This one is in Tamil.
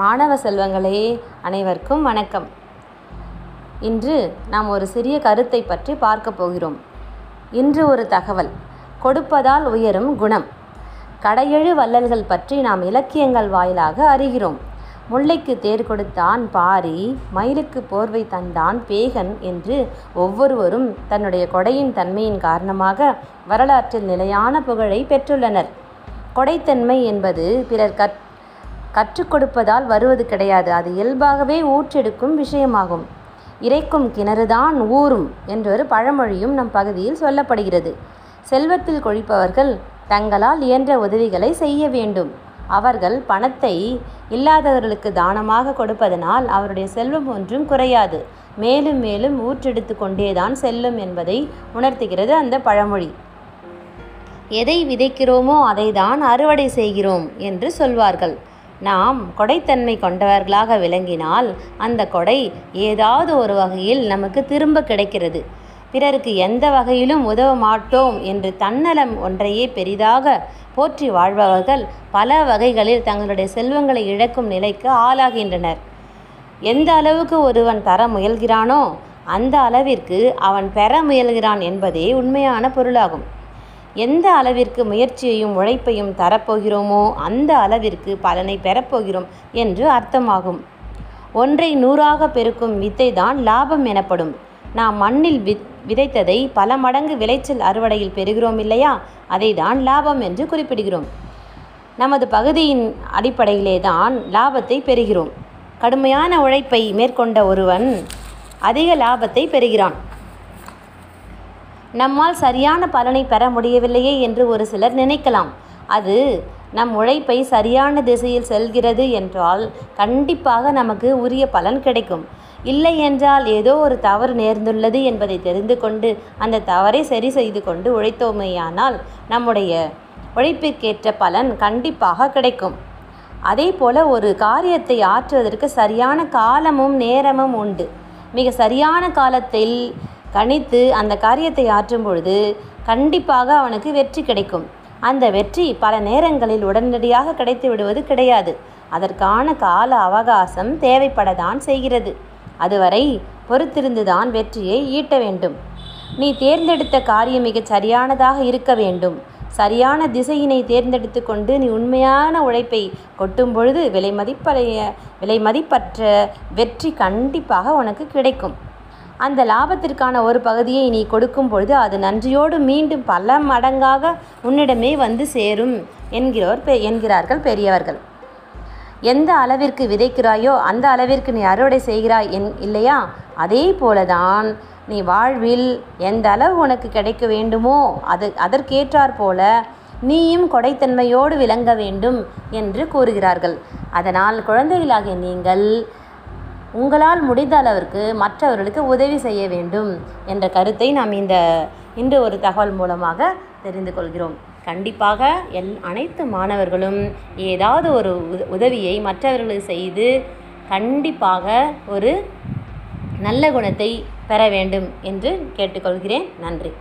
மாணவ செல்வங்களே அனைவருக்கும் வணக்கம். இன்று நாம் ஒரு சிறிய கருத்தை பற்றி பார்க்க போகிறோம். இன்று ஒரு தகவல். கொடுப்பதால் உயரும் குணம். கடையெழு வள்ளல்கள் பற்றி நாம் இலக்கியங்கள் வாயிலாக அறிகிறோம். முல்லைக்கு தேர் கொடுத்தான் பாரி மயிலுக்கு போர்வை தந்தான் பேகன் என்று ஒவ்வொருவரும் தன்னுடைய கொடையின் தன்மையின் காரணமாக வரலாற்றில் நிலையான புகழை பெற்றுள்ளனர். கொடைத்தன்மை என்பது பிறர் கற் கற்றுக் கொடுப்பதால் வருவது கிடையாது. அது இயல்பாகவே ஊற்றெடுக்கும் விஷயமாகும். இறைக்கும் கிணறுதான் ஊறும் என்றொரு பழமொழியும் நம் பகுதியில் சொல்லப்படுகிறது. செல்வத்தில் கொழிப்பவர்கள் தங்களால் இயன்ற உதவிகளை செய்ய வேண்டும். அவர்கள் பணத்தை இல்லாதவர்களுக்கு தானமாக கொடுப்பதனால் அவருடைய செல்வம் ஒன்றும் குறையாது. மேலும் மேலும் ஊற்றெடுத்து கொண்டேதான் செல்லும் என்பதை உணர்த்துகிறது அந்த பழமொழி. எதை விதைக்கிறோமோ அதை தான் அறுவடை செய்கிறோம் என்று சொல்வார்கள். நாம் கொடைத்தன்மை கொண்டவர்களாக விளங்கினால் அந்த கொடை ஏதாவது ஒரு வகையில் நமக்கு திரும்ப கிடைக்கிறது. பிறருக்கு எந்த வகையிலும் உதவ மாட்டோம் என்று தன்னலம் ஒன்றையே பெரிதாக போற்றி வாழ்பவர்கள் பல வகைகளில் தங்களுடைய செல்வங்களை இழக்கும் நிலைக்கு ஆளாகின்றனர். எந்த அளவுக்கு ஒருவன் தர முயல்கிறானோ அந்த அளவிற்கு அவன் பெற முயல்கிறான் என்பதே உண்மையான பொருளாகும். எந்த அளவிற்கு முயற்சியையும் உழைப்பையும் தரப்போகிறோமோ அந்த அளவிற்கு பலனை பெறப்போகிறோம் என்று அர்த்தமாகும். ஒன்றை நூறாக பெருக்கும் வித்தை தான் லாபம் எனப்படும். நாம் மண்ணில் வி விதைத்ததை பல மடங்கு விளைச்சல் அறுவடையில் பெறுகிறோம் இல்லையா? அதை தான் லாபம் என்று குறிப்பிடுகிறோம். நமது பகுதியின் அடிப்படையிலே தான் லாபத்தை பெறுகிறோம். கடுமையான உழைப்பை மேற்கொண்ட ஒருவன் அதிக லாபத்தை பெறுகிறான். நம்மால் சரியான பலனை பெற முடியவில்லையே என்று ஒரு சிலர் நினைக்கலாம். அது நம் உழைப்பை சரியான திசையில் செல்கிறது என்றால் கண்டிப்பாக நமக்கு உரிய பலன் கிடைக்கும். இல்லை என்றால் ஏதோ ஒரு தவறு நேர்ந்துள்ளது என்பதை தெரிந்து கொண்டு அந்த தவறை சரி செய்து கொண்டு உழைத்தோமேயானால் நம்முடைய உழைப்பிற்கேற்ற பலன் கண்டிப்பாக கிடைக்கும். அதே போல ஒரு காரியத்தை ஆற்றுவதற்கு சரியான காலமும் நேரமும் உண்டு. மிக சரியான காலத்தில் கணித்து அந்த காரியத்தை ஆற்றும் பொழுது கண்டிப்பாக அவனுக்கு வெற்றி கிடைக்கும். அந்த வெற்றி பல நேரங்களில் உடனடியாக கிடைத்து விடுவது கிடையாது. அதற்கான கால அவகாசம் தேவைப்படத்தான் செய்கிறது. அதுவரை பொறுத்திருந்துதான் வெற்றியை ஈட்ட வேண்டும். நீ தேர்ந்தெடுத்த காரியம் மிகச் சரியானதாக இருக்க வேண்டும். சரியான திசையினை தேர்ந்தெடுத்து கொண்டு நீ உண்மையான உழைப்பை கொட்டும் பொழுது விலை மதிப்பலைய விலை மதிப்பற்ற வெற்றி கண்டிப்பாக உனக்கு கிடைக்கும். அந்த லாபத்திற்கான ஒரு பகுதியை நீ கொடுக்கும் பொழுது அது நன்றியோடு மீண்டும் பல மடங்காக உன்னிடமே வந்து சேரும் என்கிறோர் பெ என்கிறார்கள் பெரியவர்கள். எந்த அளவிற்கு விதைக்கிறாயோ அந்த அளவிற்கு நீ அறுவடை செய்கிறாய் என் இல்லையா? அதே போலதான் நீ வாழ்வில் எந்த அளவு உனக்கு கிடைக்க வேண்டுமோ அது அதற்கேற்றாற் போல நீயும் கொடைத்தன்மையோடு விளங்க வேண்டும் என்று கூறுகிறார்கள். அதனால் குழந்தைகளாகிய நீங்கள் உங்களால் முடிந்த அளவிற்கு மற்றவர்களுக்கு உதவி செய்ய வேண்டும் என்ற கருத்தை நாம் இந்த இன்று ஒரு தகவல் மூலமாக தெரிந்து கொள்கிறோம். கண்டிப்பாக எல் அனைத்து மாணவர்களும் ஏதாவது ஒரு உத உதவியை மற்றவர்களுக்கு செய்து கண்டிப்பாக ஒரு நல்ல குணத்தை பெற வேண்டும் என்று கேட்டுக்கொள்கிறேன். நன்றி.